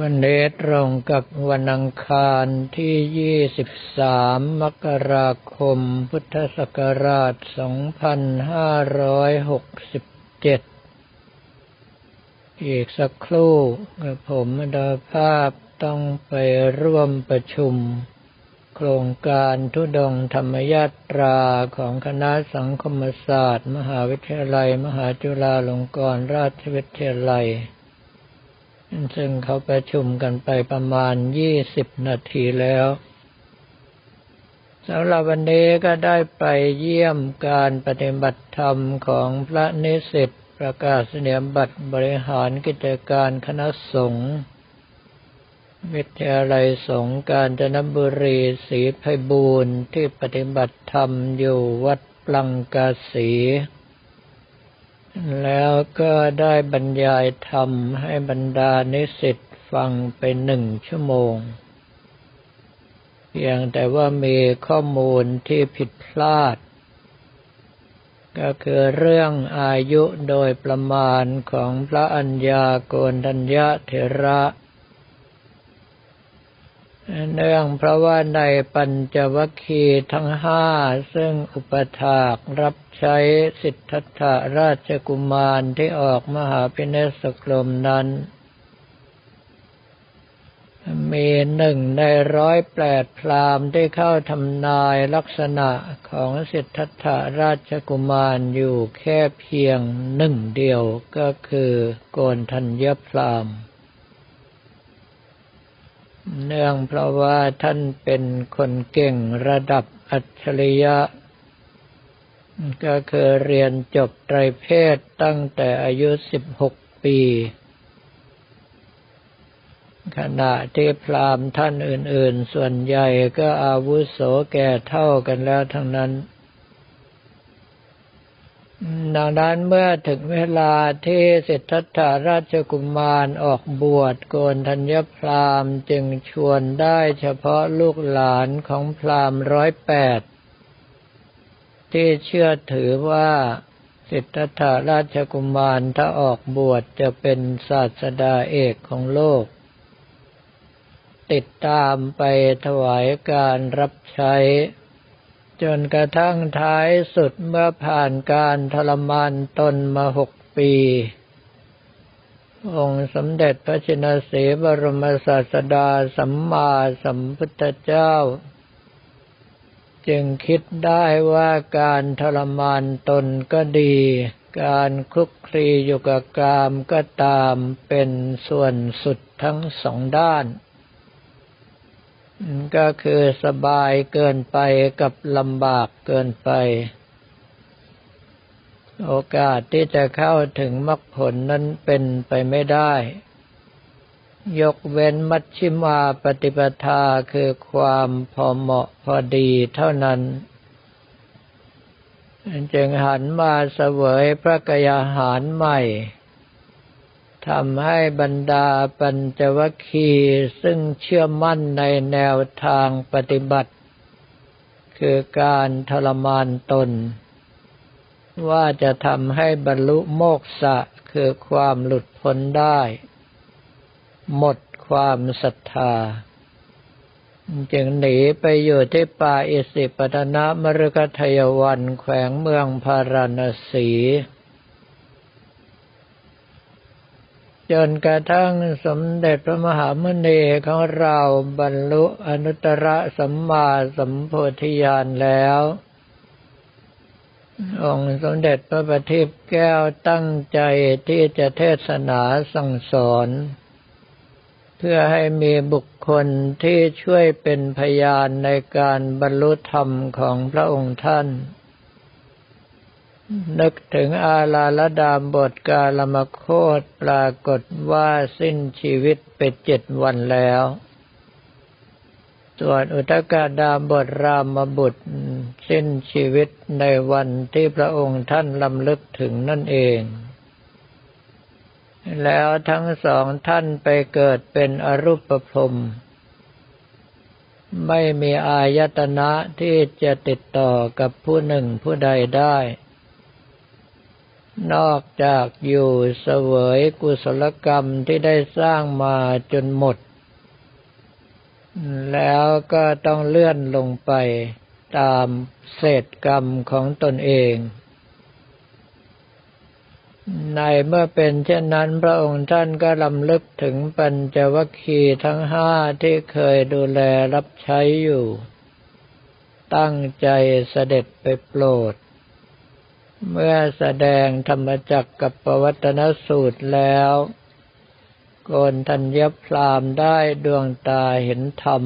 วันนี้ตรงกับวันอังคารที่ 23 มกราคม พุทธศักราช 2567 อีกสักครู่ผมดาภาพต้องไปร่วมประชุม โครงการทุดงธรรมยาตราของคณะสังคมศาสตร์ มหาวิทยาลัย มหาจุฬาลงกรณราชวิทยาลัย ซึ่งเขาประชุมกันไปประมาณยี่สิบนาทีแล้วสำหรับวันนี้ก็ได้ไปเยี่ยมการปฏิบัติธรรมของพระนิสิตประกาศเนียบัตรบริหารกิจการคณะสงฆ์วิทยาลัยสงฆ์การจนบุรีศรีไพบูรณ์ที่ปฏิบัติธรรมอยู่วัดปลังกาสี แล้วก็ได้บรรยายธรรมให้บรรดานิสิตฟังไปหนึ่งชั่วโมงเพียงแต่ว่ามีข้อมูลที่ผิดพลาด ก็คือเรื่องอายุโดยประมาณของพระอัญญาโกณทัญญะเถระ เนื่องเพราะว่าในปัญจวัคคีย์ทั้งห้าซึ่งอุปถากรับใช้สิทธัตถราชกุมารที่ออกมหาพิเนศกรมนั้น มีหนึ่งในร้อยแปดพรามที่เข้าทำนายลักษณะของสิทธัตถราชกุมารอยู่แค่เพียงหนึ่งเดียวก็คือโกนทัญญพรามณ์ เนื่องเพราะว่าท่านเป็นคนเก่งระดับอัจฉริยะ ก็คือเรียนจบไตรเพศตั้งแต่อายุ16ปี ขณะที่พรามท่านอื่น ๆ ส่วนใหญ่ก็อาวุโสแก่เท่ากันแล้วทั้งนั้น ดังนั้นเมื่อถึงเวลาที่สิทธัตถาราชกุมารออกบวชโกนธัญญพรามจึงชวนได้เฉพาะลูกหลานของพรามร้อยแปดที่เชื่อถือว่าสิทธัตถาราชกุมารถ้าออกบวชจะเป็นศาสดาเอกของโลก ติดตามไปถวายการรับใช้ จนกระทั่งท้ายสุดเมื่อผ่านการทรมานตนมาหกปี องค์สมเด็จพระชินสีบรมศาสดาสัมมาสัมพุทธเจ้า จึงคิดได้ว่าการทรมานตนก็ดี การคลุกคลีอยู่กับกามก็ตามเป็นส่วนสุดทั้งสองด้าน ก็คือสบายเกินไปกับลำบากเกินไป โอกาสที่จะเข้าถึงมรรคผลนั้นเป็นไปไม่ได้ ยกเว้นมัชชิมาปฏิปทาคือความพอเหมาะพอดีเท่านั้น จึงหันมาเสวยพระกยาหารใหม่ ทำให้บรรดาปัญจวัคคีย์ซึ่งเชื่อมั่นในแนวทางปฏิบัติ คือการทรมานตน ว่าจะทำให้บรรลุโมกษะคือความหลุดพ้นได้ หมดความศรัทธา จึงหนีไปอยู่ที่ป่าอิสิปตนมฤคทยวันแขวงเมืองพาราณสี จนกระทั่งสมเด็จพระมหามุนีของเราบรรลุอนุตตรสัมมาสัมโพธิญาณแล้ว องค์สมเด็จพระบัณฑิตแก้วตั้งใจที่จะเทศนาสั่งสอน เพื่อให้มีบุคคลที่ช่วยเป็นพยานในการบรรลุธรรมของพระองค์ท่าน นึกถึงอาลาลดามบทกาลมโคตปรากฏว่าสิ้นชีวิตไปเจ็ดวันแล้ว ส่วนอุตกาดามบทรามบุตรสิ้นชีวิตในวันที่พระองค์ท่านลำลึกถึงนั่นเอง แล้วทั้งสองท่านไปเกิดเป็นอรูปภพไม่มีอายตนะที่จะติดต่อกับผู้หนึ่งผู้ใดได้ นอกจากอยู่เสวยกุศลกรรมที่ได้สร้างมาจนหมด แล้วก็ต้องเลื่อนลงไปตามเศษกรรมของตนเอง ในเมื่อเป็นเช่นนั้นพระองค์ท่านก็ลำลึกถึงปัญจวัคคีย์ทั้งห้าที่เคยดูแลรับใช้อยู่ ตั้งใจเสด็จไปโปรด เมื่อแสดงธรรมจักกับปวัตนสูตรแล้วโกนทัญญพรามได้ดวงตาเห็นธรรม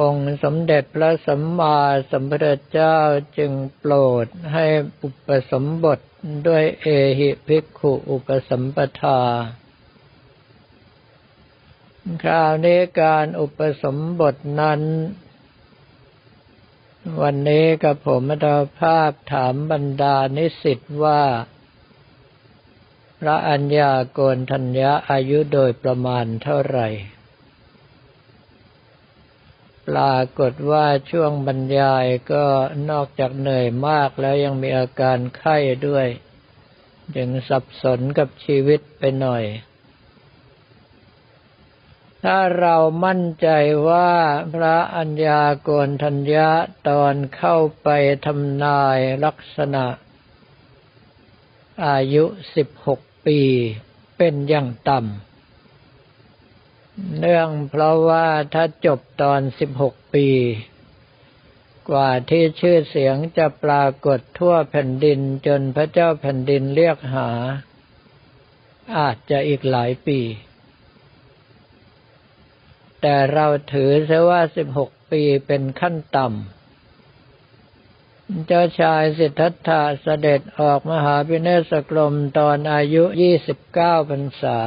องค์สมเด็จพระสัมมาสัมพุทธเจ้าจึงโปรดให้อุปสมบทด้วยเอหิภิกขุอุปสัมปทา คราวนี้การอุปสมบทนั้น วันนี้กับผมมาดาภาพถามบรรดานิสิตว่า พระอัญญาโกนทัญญาอายุโดยประมาณเท่าไหร่ ปรากฏว่าช่วงบรรยายก็นอกจากเหนื่อยมากแล้วยังมีอาการไข้ด้วยยังสับสนกับชีวิตไปหน่อย ถ้าเรามั่นใจว่าพระอัญญาโกนทัญญาตอนเข้าไปทำนายลักษณะ อายุสิบหกปีเป็นอย่างต่ำ เนื่องเพราะว่าถ้าจบตอนสิบหกปี กว่าที่ชื่อเสียงจะปรากฏทั่วแผ่นดินจนพระเจ้าแผ่นดินเรียกหา อาจจะอีกหลายปี แต่เราถือซะว่าสิบหกปีเป็นขั้นต่ำ เจ้าชายสิทธัตถะเสด็จออกมหาพิเนศกรมตอนอายุยี่สิบเก้าพรรษา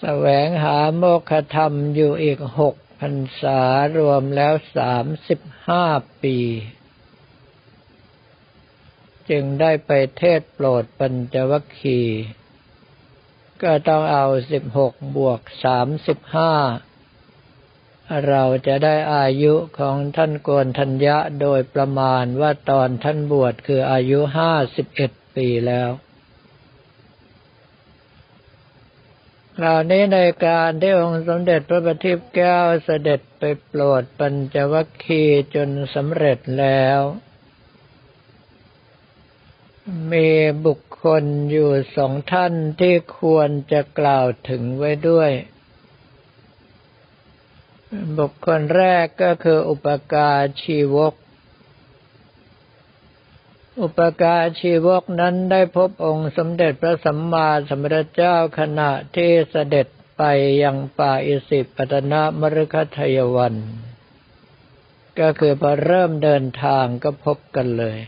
แสวงหาโมฆะธรรมอยู่อีกหกพรรษารวมแล้วสามสิบห้าปี จึงได้ไปเทศโปรดปัญจวัคคีย์ ก็ต้องเอาสิบหกบวกสามสิบห้าเราจะได้อายุของท่านโกนทัญญะโดยประมาณว่าตอนท่านบวชคืออายุห้าสิบเอ็ดปีแล้วคราวนี้ในการที่องค์สมเด็จพระบัณฑิตแก้วเสด็จไปโปรดปัญจวัคคีย์จนสำเร็จแล้ว มีบุคคลอยู่สองท่านที่ควรจะกล่าวถึงไว้ด้วย บุคคลแรกก็คืออุปการชีวก อุปการชีวกนั้นได้พบองค์สมเด็จพระสัมมาสัมพุทธเจ้าขณะที่เสด็จไปยังป่าอิสิปตนมฤคทยวัน ก็คือพอเริ่มเดินทางก็พบกันเลย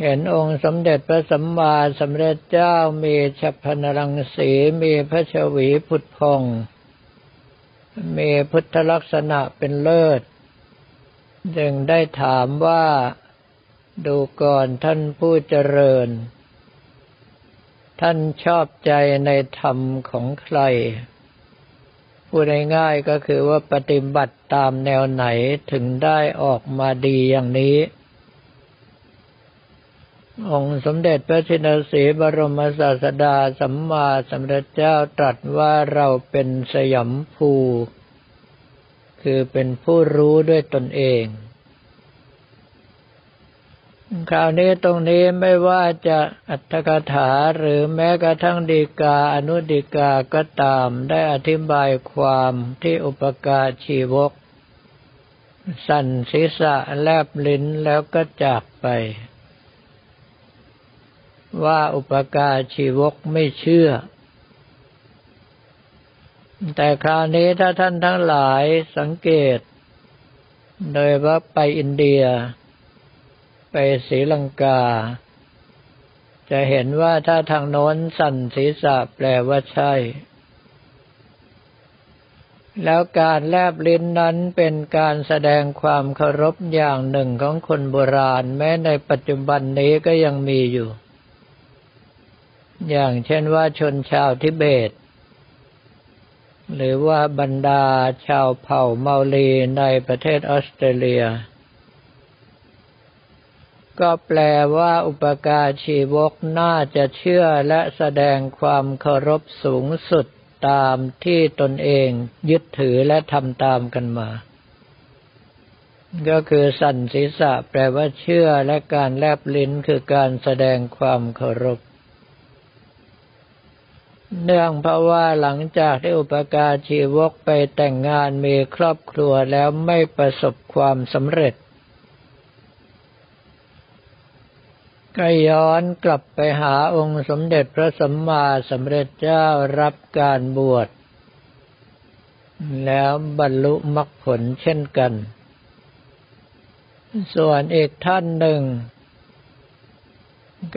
เห็นองค์สมเด็จพระสัมมาสัมพุทธเจ้ามีฉัพพนรังสีมีพระชวีผุดพองมีพุทธลักษณะเป็นเลิศ จึงได้ถามว่าดูก่อนท่านผู้เจริญ ท่านชอบใจในธรรมของใคร พูดง่ายๆก็คือว่าปฏิบัติตามแนวไหนถึงได้ออกมาดีอย่างนี้ องค์สมเด็จพระชินสีบรมศาสดาสัมมาสัมพุทธเจ้าตรัสว่าเราเป็นสยามภู คือเป็นผู้รู้ด้วยตนเอง คราวนี้ตรงนี้ไม่ว่าจะอัตถกถาหรือแม้กระทั่งดีกาอนุดีกาก็ตามได้อธิบายความที่อุปการชีวก สั่นศีรษะแลบลิ้นแล้วก็จากไป ว่าอุปการชีวกไม่เชื่อ แต่คราวนี้ถ้าท่านทั้งหลายสังเกต โดยว่าไปอินเดีย ไปศรีลังกา จะเห็นว่าถ้าทางโน้นสั่นศีรษะแปลว่าใช่ แล้วการแลบลิ้นนั้นเป็นการแสดงความเคารพอย่างหนึ่งของคนโบราณ แม้ในปัจจุบันนี้ก็ยังมีอยู่ อย่างเช่นว่าชนชาวทิเบต หรือว่าบรรดาชาวเผ่าเมาลีในประเทศออสเตรเลีย ก็แปลว่าอุปการชีวกน่าจะเชื่อและแสดงความเคารพสูงสุดตามที่ตนเองยึดถือและทำตามกันมา ก็คือสั่นศีรษะแปลว่าเชื่อและการแลบลิ้นคือการแสดงความเคารพ เนื่องเพราะว่าหลังจากที่อุปการชีวกไปแต่งงานมีครอบครัวแล้วไม่ประสบความสำเร็จ ก็ย้อนกลับไปหาองค์สมเด็จพระสัมมาสัมพุทธเจ้ารับการบวช แล้วบรรลุมรรคผลเช่นกัน ส่วนอีกท่านหนึ่ง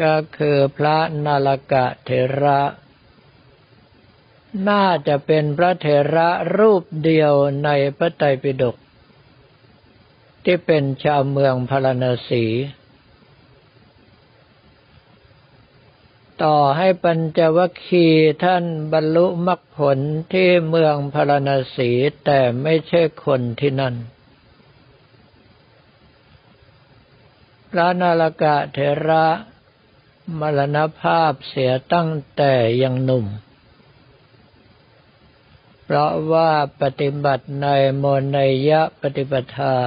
ก็คือพระนาลกะเถระ น่าจะเป็นพระเถระรูปเดียวในพระไตรปิฎกที่เป็นชาวเมืองพาราณสี ต่อให้ปัญจวัคคีย์ท่านบรรลุมรรคผลที่เมืองพาราณสีแต่ไม่ใช่คนที่นั่น พระนาลกะเทระมรณภาพเสียตั้งแต่ยังหนุ่ม เพราะว่าปฏิบัติในโมนยะปฏิปทา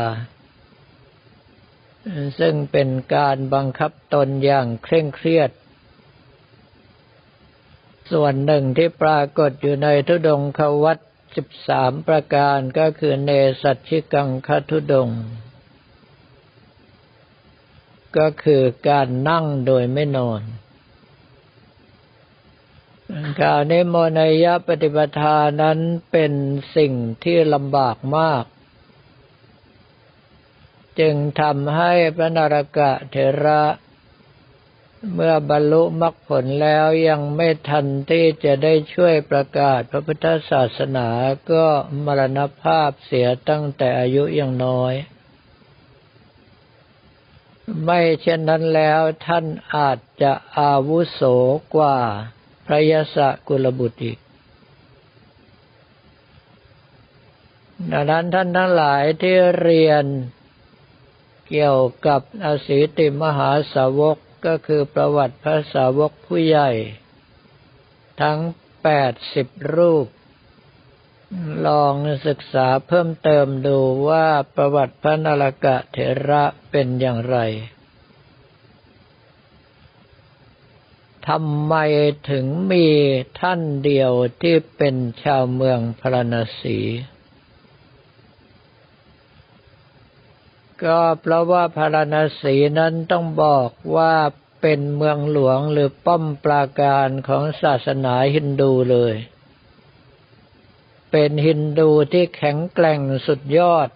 ซึ่งเป็นการบังคับตนอย่างเคร่งเครียด ส่วนหนึ่งที่ปรากฏอยู่ในทุดงควัตสิบสามประการก็คือเนสัตชิกังคทุดง ก็คือการนั่งโดยไม่นอน กล่าวในโมนยปฏิปทานั้นเป็นสิ่งที่ลำบากมาก จึงทำให้พระนรกะเทระ เมื่อบรรลุมรรคผลแล้วยังไม่ทันที่จะได้ช่วยประกาศพระพุทธศาสนาก็มรณภาพเสียตั้งแต่อายุยังน้อย ไม่เช่นนั้นแล้วท่านอาจจะอาวุโสกว่า พระยศกุลบุตรอีกดังนั้นท่านทั้งหลายที่เรียนเกี่ยวกับอสีติมหาสาวกก็คือประวัติพระสาวกผู้ใหญ่ ทั้งแปดสิบรูป ลองศึกษาเพิ่มเติมดูว่าประวัติพระนรกะเถระเป็นอย่างไร ทำไมถึงมีท่านเดียวที่เป็นชาวเมืองพระนศีก็เพราะว่าพาราณสีนั้นต้องบอกว่าเป็นเมืองหลวงหรือป้อมปราการของศาสนาฮินดูเลย เป็นฮินดูที่แข็งแกร่งสุดยอด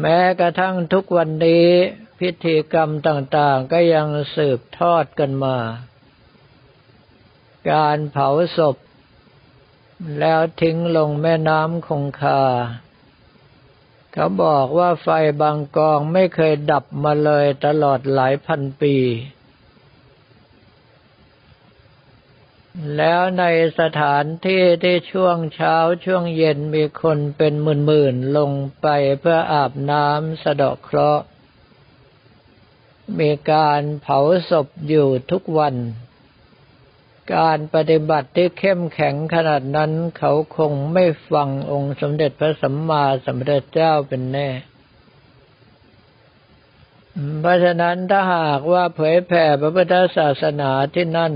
แม้กระทั่งทุกวันนี้ พิธีกรรมต่างๆ ก็ยังสืบทอดกันมา การเผาศพ แล้วทิ้งลงแม่น้ำคงคา เขาบอกว่าไฟบางกองไม่เคยดับมาเลยตลอดหลายพันปี แล้วในสถานที่ที่ช่วงเช้าช่วงเย็นมีคนเป็นหมื่นๆลงไปเพื่ออาบน้ำสะดอกเคราะห์ มีการเผาศพอยู่ทุกวัน การปฏิบัติที่เข้มแข็งขนาดนั้น เขาคงไม่ฟังองค์สมเด็จพระสัมมาสัมพุทธเจ้าเป็นแน่ เพราะฉะนั้นถ้าหากว่าเผยแผ่พระพุทธศาสนาที่นั่น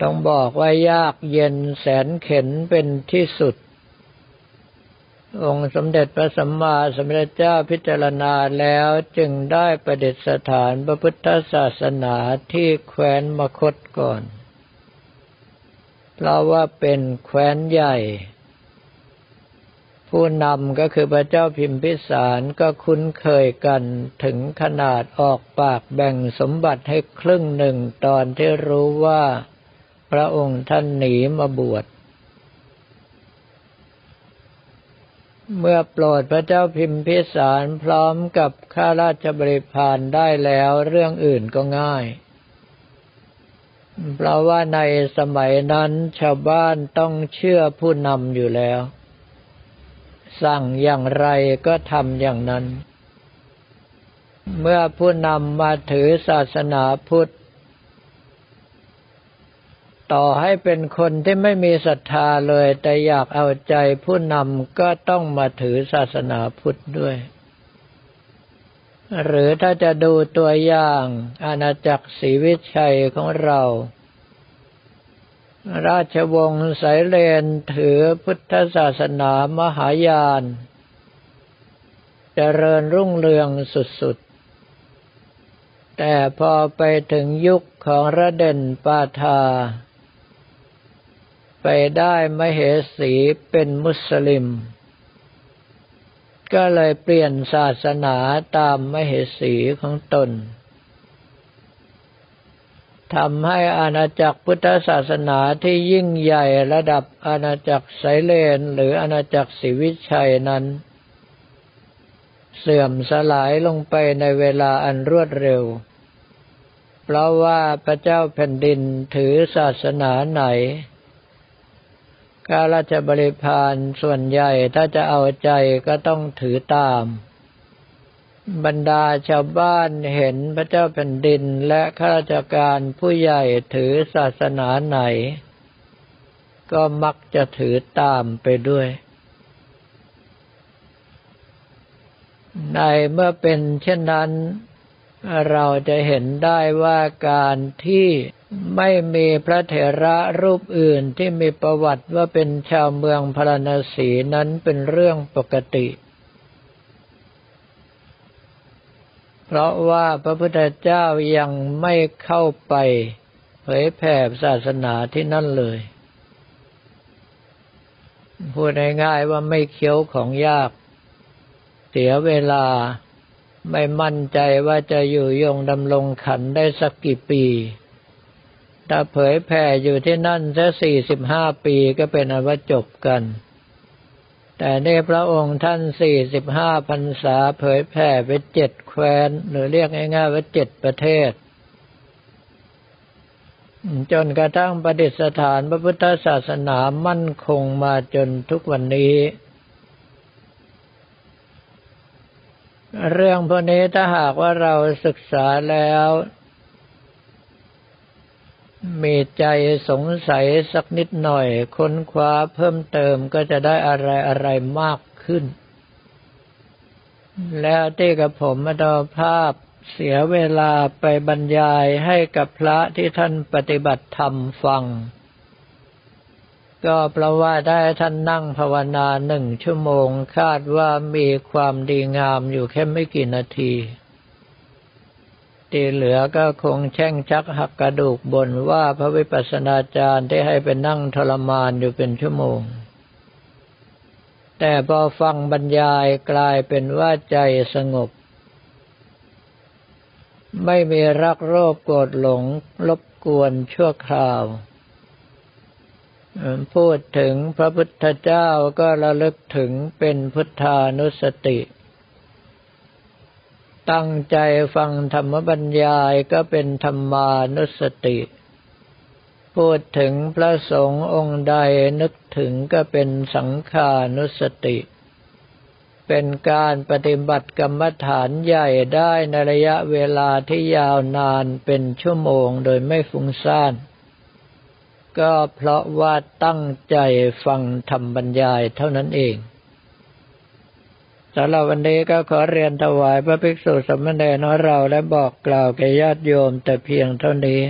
ต้องบอกว่ายากเย็นแสนเข็นเป็นที่สุด องค์สมเด็จพระสัมมาสัมพุทธเจ้าพิจารณาแล้วจึงได้ประดิษฐานพระพุทธศาสนาที่แคว้นมคตก่อน เพราะว่าเป็นแคว้นใหญ่ ผู้นำก็คือพระเจ้าพิมพิสารก็คุ้นเคยกันถึงขนาดออกปากแบ่งสมบัติให้ครึ่งหนึ่งตอนที่รู้ว่า พระองค์ท่านหนีมาบวช เมื่อโปรดพระเจ้าพิมพิสารพร้อมกับข้าราชบริพารได้แล้วเรื่องอื่นก็ง่าย เพราะว่าในสมัยนั้นชาวบ้านต้องเชื่อผู้นำอยู่แล้ว สั่งอย่างไรก็ทำอย่างนั้น เมื่อผู้นำมาถือศาสนาพุทธ ต่อให้เป็นคนที่ไม่มีศรัทธาเลย แต่อยากเอาใจผู้นำก็ต้องมาถือศาสนาพุทธด้วย หรือถ้าจะดูตัวอย่างอาณาจักรศรีวิชัยของเรา ราชวงศ์สายเลนถือพุทธศาสนามหายานเจริญรุ่งเรืองสุดแต่พอไปถึงยุคของระเด่นปาทา ไปได้มเหสีเป็นมุสลิม ก็เลยเปลี่ยนศาสนาตามมเหสีของตนทำให้อาณาจักรพุทธศาสนาที่ยิ่งใหญ่ระดับอาณาจักรไสเลนหรืออาณาจักรศรีวิชัยนั้น เสื่อมสลายลงไปในเวลาอันรวดเร็ว เพราะว่าพระเจ้าแผ่นดินถือศาสนาไหน ข้าราชบริพารส่วนใหญ่ถ้าจะเอาใจก็ต้องถือตาม บรรดาชาวบ้านเห็นพระเจ้าแผ่นดินและข้าราชการผู้ใหญ่ถือศาสนาไหน ก็มักจะถือตามไปด้วย ในเมื่อเป็นเช่นนั้น เราจะเห็นได้ว่าการที่ ไม่มีพระเถระรูปอื่นที่มีประวัติว่าเป็นชาวเมืองพราณสีนั้นเป็นเรื่องปกติ เพราะว่าพระพุทธเจ้ายังไม่เข้าไปเผยแผ่ศาสนาที่นั่นเลย พูดง่ายๆว่าไม่เคี้ยวของยาก เสียเวลาไม่มั่นใจว่าจะอยู่ยงดำรงขันได้สักกี่ปี ถ้าเผยแผ่อยู่ที่นั่นแค่สี่สิบห้าปีก็เป็นอว่าจบกัน แต่ในพระองค์ท่านสี่สิบห้าพรรษาเผยแผ่ไปเจ็ดแคว้น หรือเรียกง่ายๆว่าเจ็ดประเทศ จนกระทั่งประดิษฐานพระพุทธศาสนามั่นคงมาจนทุกวันนี้เรื่องพวกนี้ถ้าหากว่าเราศึกษาแล้ว มีใจสงสัยสักนิดหน่อย ค้นคว้าเพิ่มเติมก็จะได้อะไรอะไรมากขึ้น แล้วที่กับผมมาดอภาพเสียเวลาไปบรรยายให้กับพระที่ท่านปฏิบัติธรรมฟัง ก็เพราะว่าได้ท่านนั่งภาวนาหนึ่งชั่วโมง คาดว่ามีความดีงามอยู่แค่ไม่กี่นาที ที่เหลือก็คงแช่งชักหักกระดูกบนว่าพระวิปัสสนาจารย์ได้ให้ไปนั่งทรมานอยู่เป็นชั่วโมง แต่พอฟังบรรยายกลายเป็นว่าใจสงบ ไม่มีรักโรคโกรธหลงรบกวนชั่วคราวพูดถึงพระพุทธเจ้าก็ระลึกถึงเป็นพุทธานุสติ ตั้งใจฟังธรรมบัญญายก็เป็นธรรมานุสติ พูดถึงพระสงฆ์องค์ใดนึกถึงก็เป็นสังขานุสติ เป็นการปฏิบัติกรรมฐานใหญ่ได้ในระยะเวลาที่ยาวนานเป็นชั่วโมงโดยไม่ฟุ้งซ่าน ก็เพราะว่าตั้งใจฟังธรรมบรรยายเท่านั้นเอง สำหรับวันนี้ก็ขอเรียนถวายพระภิกษุสมณเณรของเราและบอกกล่าวแก่ญาติโยมแต่เพียงเท่านี้